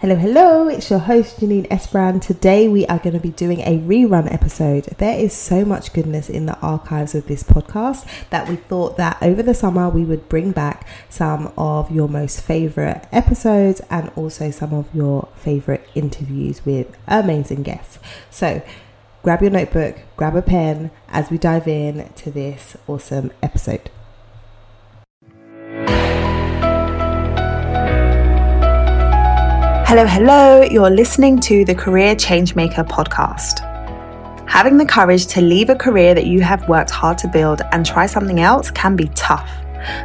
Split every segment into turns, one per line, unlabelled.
Hello, hello, it's your host Janine Esbrand. Today we are going to be doing a rerun episode. There is so much goodness in the archives of this podcast that we thought that over the summer we would bring back some of your most favorite episodes and also some of your favorite interviews with amazing guests. So grab your notebook, grab a pen as we dive in to this awesome episode.
Hello, hello. You're listening to the Career Changemaker podcast. Having the courage to leave a career that you have worked hard to build and try something else can be tough.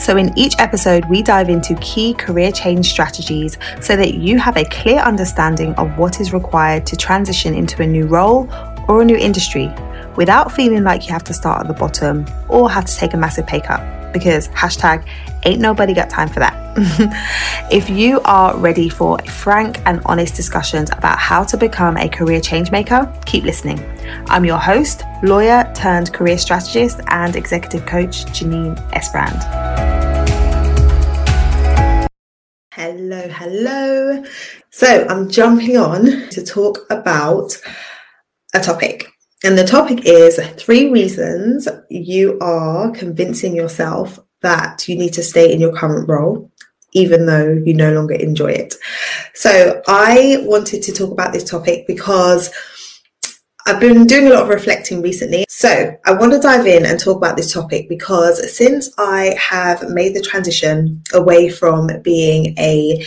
So, in each episode, we dive into key career change strategies so that you have a clear understanding of what is required to transition into a new role or a new industry without feeling like you have to start at the bottom or have to take a massive pay cut because hashtag ain't nobody got time for that. if you are ready for frank and honest discussions about how to become a career change maker, keep listening. I'm your host, lawyer turned career strategist and executive coach, Janine Esbrand.
Hello, hello. So I'm jumping on to talk about a topic. And the topic is three reasons you are convincing yourself that you need to stay in your current role, even though you no longer enjoy it. So I wanted to talk about this topic because I've been doing a lot of reflecting recently. So I want to dive in and talk about this topic because since I have made the transition away from being a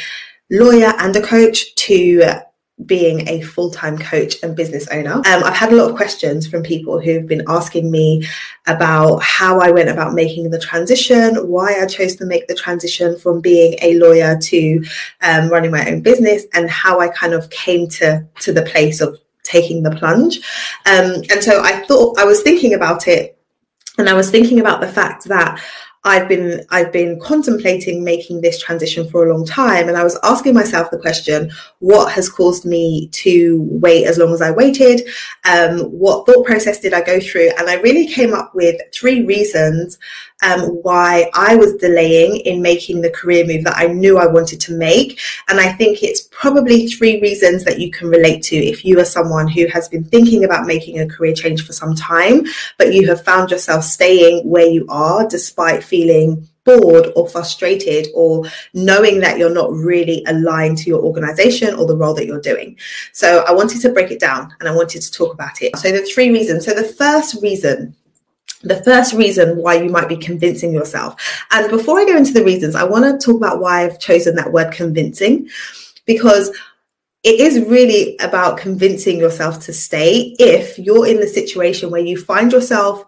lawyer and a coach to being a full time coach and business owner. Um, I've had a lot of questions from people who've been asking me about how I went about making the transition, why I chose to make the transition from being a lawyer to um, running my own business, and how I kind of came to, to the place of taking the plunge. Um, and so I thought, I was thinking about it, and I was thinking about the fact that I've been I've been contemplating making this transition for a long time and I was asking myself the question what has caused me to wait as long as I waited? Um, what thought process did I go through? And I really came up with three reasons um, why I was delaying in making the career move that I knew I wanted to make. And I think it's probably three reasons that you can relate to if you are someone who has been thinking about making a career change for some time, but you have found yourself staying where you are despite feeling bored or frustrated or knowing that you're not really aligned to your organization or the role that you're doing. So I wanted to break it down and I wanted to talk about it. So the three reasons. So the first reason the first reason why you might be convincing yourself. And before I go into the reasons, I want to talk about why I've chosen that word convincing because it is really about convincing yourself to stay if you're in the situation where you find yourself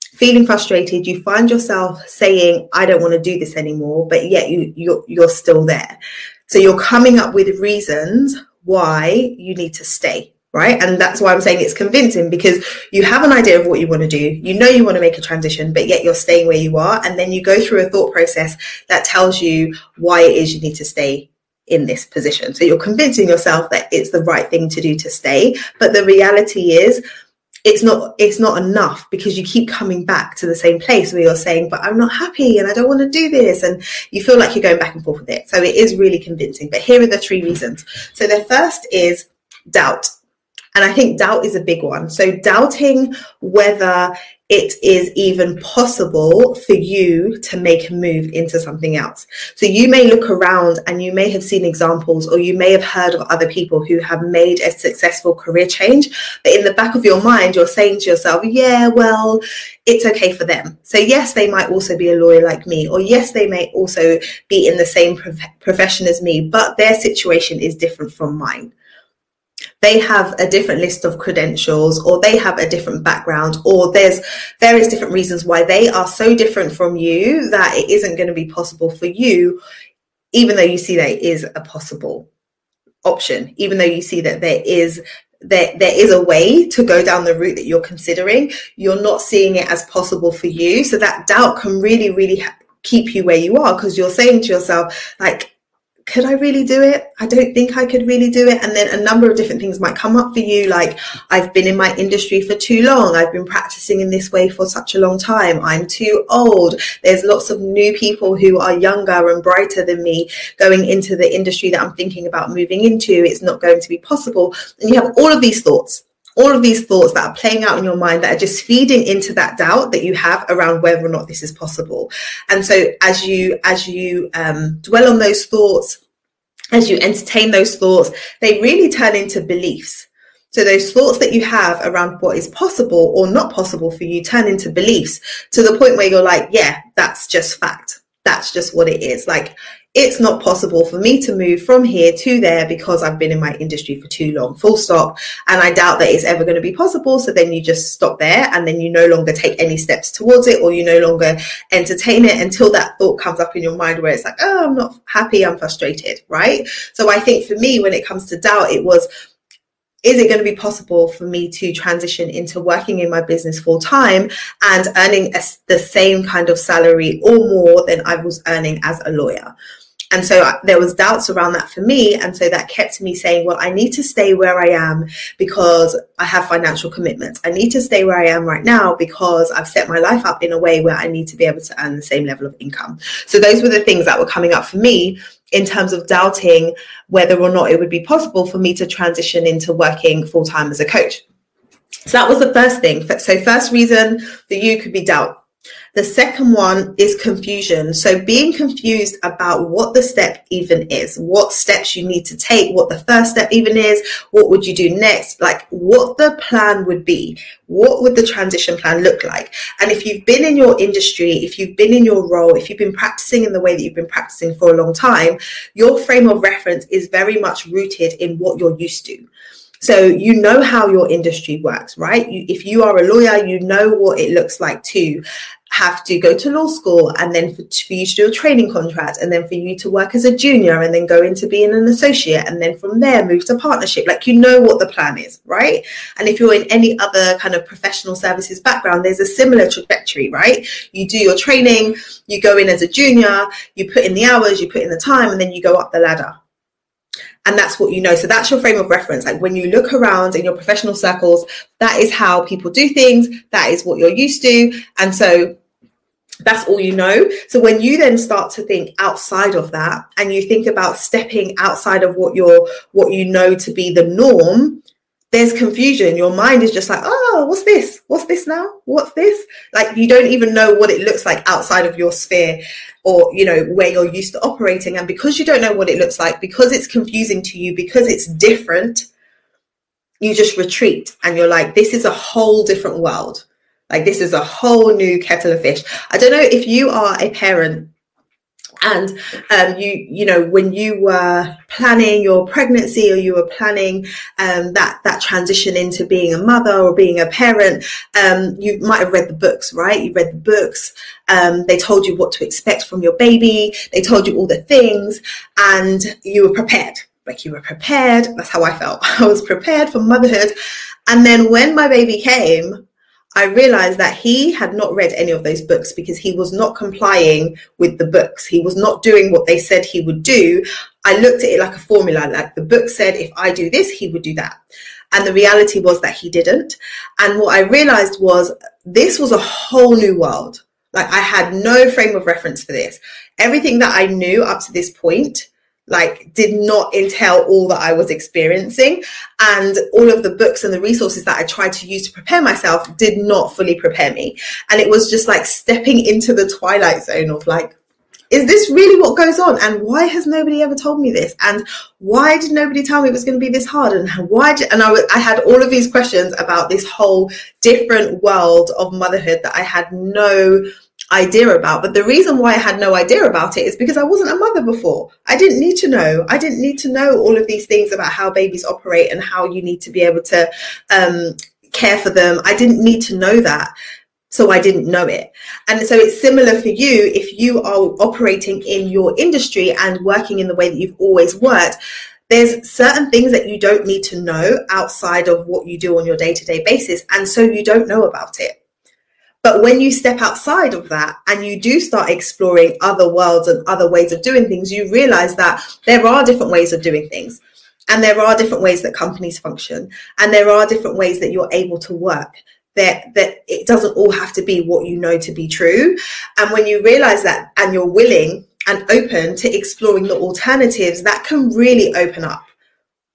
feeling frustrated you find yourself saying i don't want to do this anymore but yet you you're, you're still there so you're coming up with reasons why you need to stay right? And that's why I'm saying it's convincing because you have an idea of what you want to do. You know you want to make a transition, but yet you're staying where you are. And then you go through a thought process that tells you why it is you need to stay in this position. So you're convincing yourself that it's the right thing to do to stay. But the reality is, it's not it's not enough because you keep coming back to the same place where you're saying but i'm not happy and i don't want to do this and you feel like you're going back and forth with it so it is really convincing but here are the three reasons so the first is doubt and I think doubt is a big one. So, doubting whether it is even possible for you to make a move into something else. So, you may look around and you may have seen examples, or you may have heard of other people who have made a successful career change. But in the back of your mind, you're saying to yourself, yeah, well, it's okay for them. So, yes, they might also be a lawyer like me, or yes, they may also be in the same prof- profession as me, but their situation is different from mine they have a different list of credentials or they have a different background or there's various different reasons why they are so different from you that it isn't going to be possible for you even though you see that it is a possible option even though you see that there is there, there is a way to go down the route that you're considering you're not seeing it as possible for you. So that doubt can really really keep you where you are because you're saying to yourself like could I really do it? I don't think I could really do it. And then a number of different things might come up for you, like I've been in my industry for too long. I've been practicing in this way for such a long time. I'm too old. There's lots of new people who are younger and brighter than me going into the industry that I'm thinking about moving into. It's not going to be possible. And you have all of these thoughts all of these thoughts that are playing out in your mind that are just feeding into that doubt that you have around whether or not this is possible. And so as you as you um, dwell on those thoughts as you entertain those thoughts they really turn into beliefs. So those thoughts that you have around what is possible or not possible for you turn into beliefs to the point where you're like yeah that's just fact. That's just what it is. Like it's not possible for me to move from here to there because I've been in my industry for too long, full stop. And I doubt that it's ever going to be possible. So then you just stop there and then you no longer take any steps towards it or you no longer entertain it until that thought comes up in your mind where it's like, oh, I'm not happy, I'm frustrated, right? So I think for me, when it comes to doubt, it was, is it going to be possible for me to transition into working in my business full time and earning a, the same kind of salary or more than I was earning as a lawyer? And so uh, there was doubts around that for me. And so that kept me saying, well, I need to stay where I am because I have financial commitments. I need to stay where I am right now because I've set my life up in a way where I need to be able to earn the same level of income. So those were the things that were coming up for me in terms of doubting whether or not it would be possible for me to transition into working full time as a coach. So that was the first thing. So first reason that you could be doubt the second one is confusion. So being confused about what the step even is, what steps you need to take, what the first step even is, what would you do next, like what the plan would be, what would the transition plan look like? And if you've been in your industry, if you've been in your role, if you've been practicing in the way that you've been practicing for a long time, your frame of reference is very much rooted in what you're used to. So you know how your industry works, right? You, if you are a lawyer, you know what it looks like to have to go to law school and then for, for, you to do a training contract and then for you to work as a junior and then go into being an associate and then from there move to partnership like you know what the plan is right and if you're in any other kind of professional services background there's a similar trajectory right you do your training you go in as a junior you put in the hours you put in the time and then you go up the ladder and that's what you know. So that's your frame of reference. Like when you look around in your professional circles, that is how people do things. That is what you're used to. And so that's all you know. So when you then start to think outside of that and you think about stepping outside of what you're what you know to be the norm, there's confusion. Your mind is just like, oh, what's this? What's this now? What's this? Like you don't even know what it looks like outside of your sphere or, you know, where you're used to operating. And because you don't know what it looks like, because it's confusing to you, because it's different, you just retreat and you're like, this is a whole different world. Like this is a whole new kettle of fish. I don't know if you are a parent and um, you you know when you were planning your pregnancy or you were planning um, that that transition into being a mother or being a parent um, you might have read the books right? You read the books. Um, they told you what to expect from your baby. They told you all the things and you were prepared. Like you were prepared. That's how i felt. I was prepared for motherhood. And then when my baby came I realized that he had not read any of those books because he was not complying with the books. He was not doing what they said he would do. I looked at it like a formula, like the book said, if I do this, he would do that. And the reality was that he didn't. And what I realized was this was a whole new world. Like I had no frame of reference for this. Everything that I knew up to this point like did not entail all that I was experiencing. And all of the books and the resources that I tried to use to prepare myself did not fully prepare me. And it was just like stepping into the twilight zone of like, is this really what goes on? And why has nobody ever told me this? And why did nobody tell me it was going to be this hard? And why did, and I, I had all of these questions about this whole different world of motherhood that I had no idea about. But the reason why I had no idea about it is because I wasn't a mother before. I didn't need to know. I didn't need to know all of these things about how babies operate and how you need to be able to um, care for them. I didn't need to know that. So I didn't know it. And so it's similar for you if you are operating in your industry and working in the way that you've always worked there's certain things that you don't need to know outside of what you do on your day to day basis. And so you don't know about it. But when you step outside of that and you do start exploring other worlds and other ways of doing things, you realize that there are different ways of doing things. And there are different ways that companies function. And there are different ways that you're able to work. That, that it doesn't all have to be what you know to be true. And when you realize that and you're willing and open to exploring the alternatives, that can really open up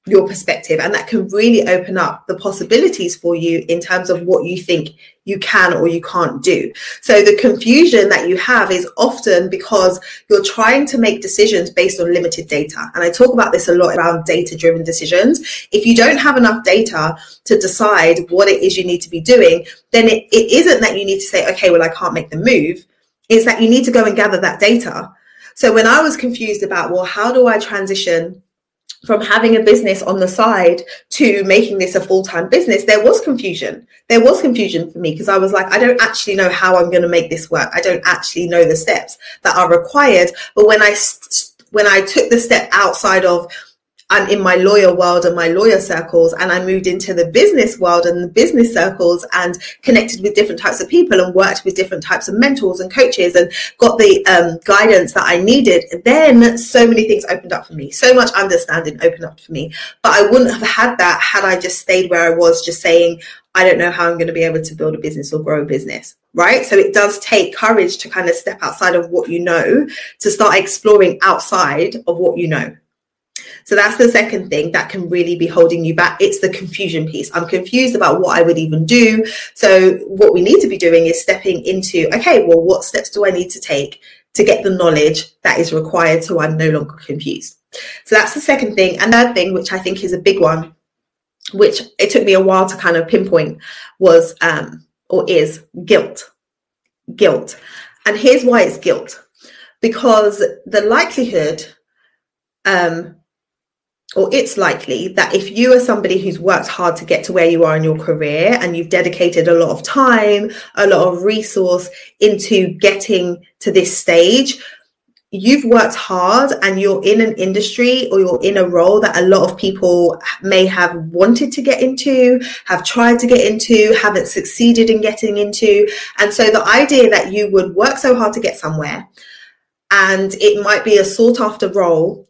your perspective and that can really open up the possibilities for you in terms of what you think you can or you can't do. So the confusion that you have is often because you're trying to make decisions based on limited data. And I talk about this a lot around data driven decisions. If you don't have enough data to decide what it is you need to be doing, then it, it isn't that you need to say, okay, well, I can't make the move. It's that you need to go and gather that data. So when I was confused about, well, how do I transition from having a business on the side to making this a full-time business there was confusion. There was confusion for me because i was like i don't actually know how i'm going to make this work. I don't actually know the steps that are required. But when i when i took the step outside of I'm in my lawyer world and my lawyer circles, and I moved into the business world and the business circles and connected with different types of people and worked with different types of mentors and coaches and got the um, guidance that I needed. Then so many things opened up for me, so much understanding opened up for me. But I wouldn't have had that had I just stayed where I was, just saying, I don't know how I'm going to be able to build a business or grow a business, right? So it does take courage to kind of step outside of what you know to start exploring outside of what you know. So that's the second thing that can really be holding you back. It's the confusion piece. I'm confused about what I would even do. So what we need to be doing is stepping into, okay, well, what steps do I need to take to get the knowledge that is required so I'm no longer confused? So that's the second thing. And third thing, which I think is a big one, which it took me a while to kind of pinpoint was um, or is guilt. Guilt. And here's why it's guilt. Because the likelihood um, or it's likely that if you are somebody who's worked hard to get to where you are in your career and you've dedicated a lot of time, a lot of resource into getting to this stage, you've worked hard and you're in an industry or you're in a role that a lot of people may have wanted to get into, have tried to get into, haven't succeeded in getting into. And so the idea that you would work so hard to get somewhere and it might be a sought after role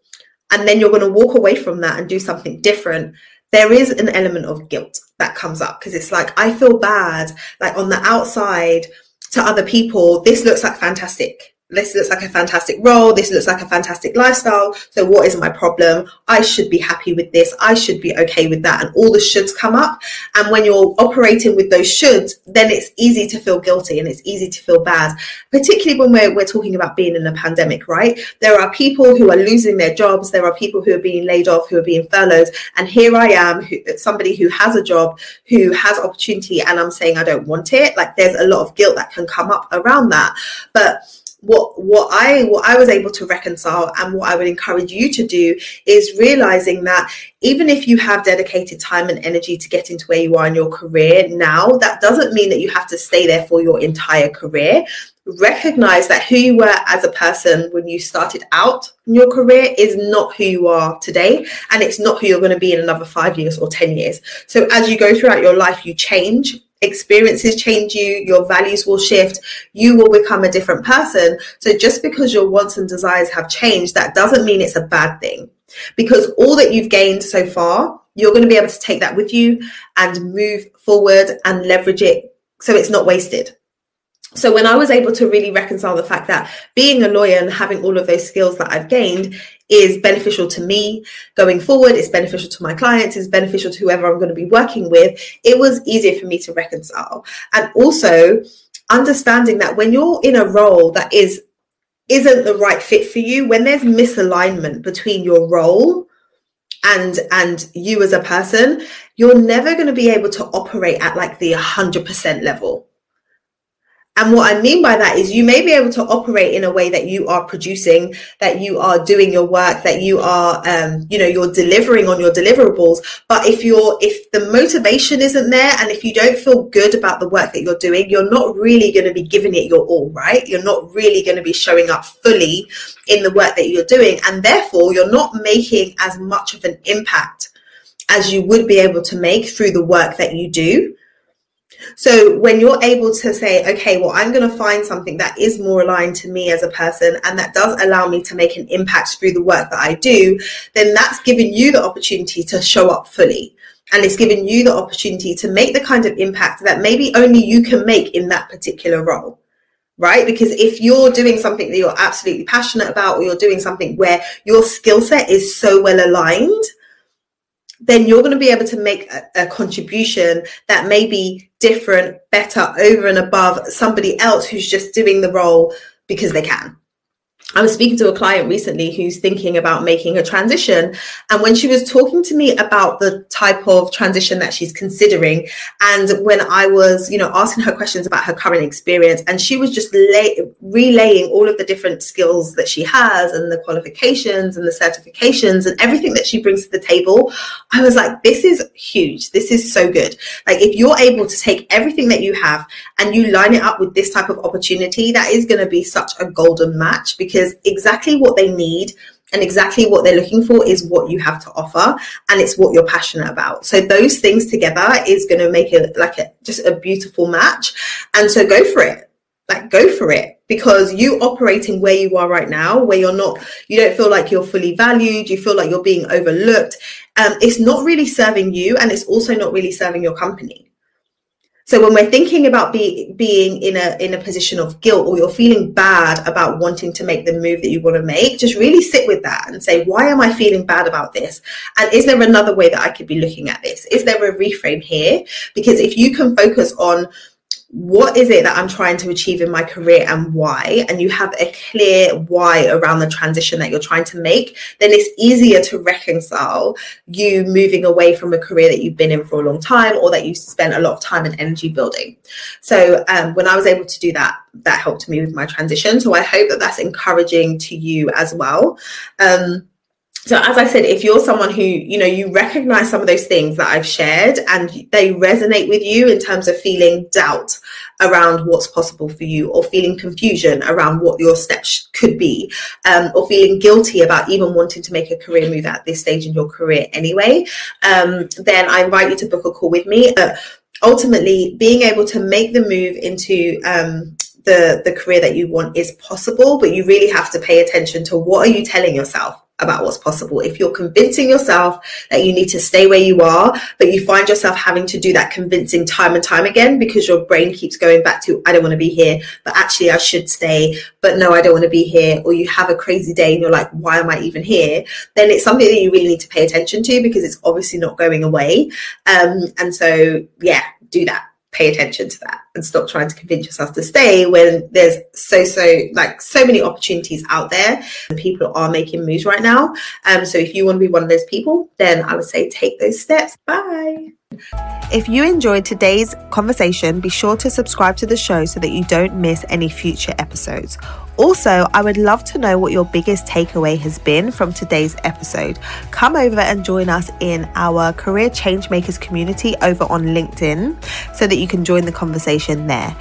and then you're going to walk away from that and do something different there is an element of guilt that comes up because it's like i feel bad like on the outside to other people this looks like fantastic this looks like a fantastic role. This looks like a fantastic lifestyle. So what is my problem? I should be happy with this. I should be okay with that. And all the shoulds come up. And when you're operating with those shoulds, then it's easy to feel guilty and it's easy to feel bad, particularly when we're, we're talking about being in a pandemic, right? There are people who are losing their jobs. There are people who are being laid off, who are being furloughed. And here I am, who, somebody who has a job, who has opportunity, and I'm saying I don't want it. Like there's a lot of guilt that can come up around that. But what what I what I was able to reconcile and what I would encourage you to do is realizing that even if you have dedicated time and energy to get into where you are in your career now, that doesn't mean that you have to stay there for your entire career. Recognize that who you were as a person when you started out in your career is not who you are today, and it's not who you're going to be in another five years or 10 years. So, as you go throughout your life, you change experiences change you, your values will shift, you will become a different person. So just because your wants and desires have changed, that doesn't mean it's a bad thing. Because all that you've gained so far, you're going to be able to take that with you and move forward and leverage it so it's not wasted. So when I was able to really reconcile the fact that being a lawyer and having all of those skills that I've gained is beneficial to me going forward, it's beneficial to my clients, it's beneficial to whoever I'm going to be working with, it was easier for me to reconcile. And also understanding that when you're in a role that is isn't the right fit for you, when there's misalignment between your role and and you as a person, you're never going to be able to operate at like the 100% level and what I mean by that is you may be able to operate in a way that you are producing, that you are doing your work, that you are, um, you know, you're delivering on your deliverables. But if you're, if the motivation isn't there and if you don't feel good about the work that you're doing, you're not really going to be giving it your all, right? You're not really going to be showing up fully in the work that you're doing. And therefore you're not making as much of an impact as you would be able to make through the work that you do So when you're able to say, okay, well, I'm going to find something that is more aligned to me as a person and that does allow me to make an impact through the work that I do, then that's giving you the opportunity to show up fully. And it's giving you the opportunity to make the kind of impact that maybe only you can make in that particular role right? Because if you're doing something that you're absolutely passionate about, or you're doing something where your skill set is so well aligned, then you're going to be able to make a, a, contribution that may be different, better, over and above somebody else who's just doing the role because they can. I was speaking to a client recently who's thinking about making a transition. And when she was talking to me about the type of transition that she's considering, and when I was, you know, asking her questions about her current experience, and she was just lay, relaying all of the different skills that she has and the qualifications and the certifications and everything that she brings to the table, I was like, this is huge. This is so good. Like, if you're able to take everything that you have and you line it up with this type of opportunity, that is going to be such a golden match because because exactly what they need and exactly what they're looking for is what you have to offer and it's what you're passionate about. So those things together is going to make it like a just a beautiful match. And so go for it. Like go for it because you operating where you are right now where you're not you don't feel like you're fully valued you feel like you're being overlooked um, it's not really serving you and it's also not really serving your company so when we're thinking about be, being in a in a position of guilt or you're feeling bad about wanting to make the move that you want to make, just really sit with that and say, why am I feeling bad about this? And is there another way that I could be looking at this? Is there a reframe here? Because if you can focus on what is it that I'm trying to achieve in my career and why, and you have a clear why around the transition that you're trying to make, then it's easier to reconcile you moving away from a career that you've been in for a long time or that you spent a lot of time and energy building. So um, when I was able to do that, that helped me with my transition. So I hope that that's encouraging to you as well. Um, so as i said if you're someone who you know you recognize some of those things that i've shared and they resonate with you in terms of feeling doubt around what's possible for you or feeling confusion around what your steps could be um, or feeling guilty about even wanting to make a career move at this stage in your career anyway um, then i invite you to book a call with me uh, ultimately being able to make the move into um, the, the career that you want is possible, but you really have to pay attention to what are you telling yourself? About what's possible. If you're convincing yourself that you need to stay where you are, but you find yourself having to do that convincing time and time again because your brain keeps going back to, I don't want to be here, but actually I should stay, but no, I don't want to be here, or you have a crazy day and you're like, why am I even here? Then it's something that you really need to pay attention to because it's obviously not going away. Um, and so, yeah, do that pay attention to that and stop trying to convince yourself to stay when there's so so like so many opportunities out there and people are making moves right now. Um so if you want to be one of those people then i would say take those steps. Bye.
If you enjoyed today's conversation, be sure to subscribe to the show so that you don't miss any future episodes. Also, I would love to know what your biggest takeaway has been from today's episode. Come over and join us in our Career Changemakers community over on LinkedIn so that you can join the conversation there.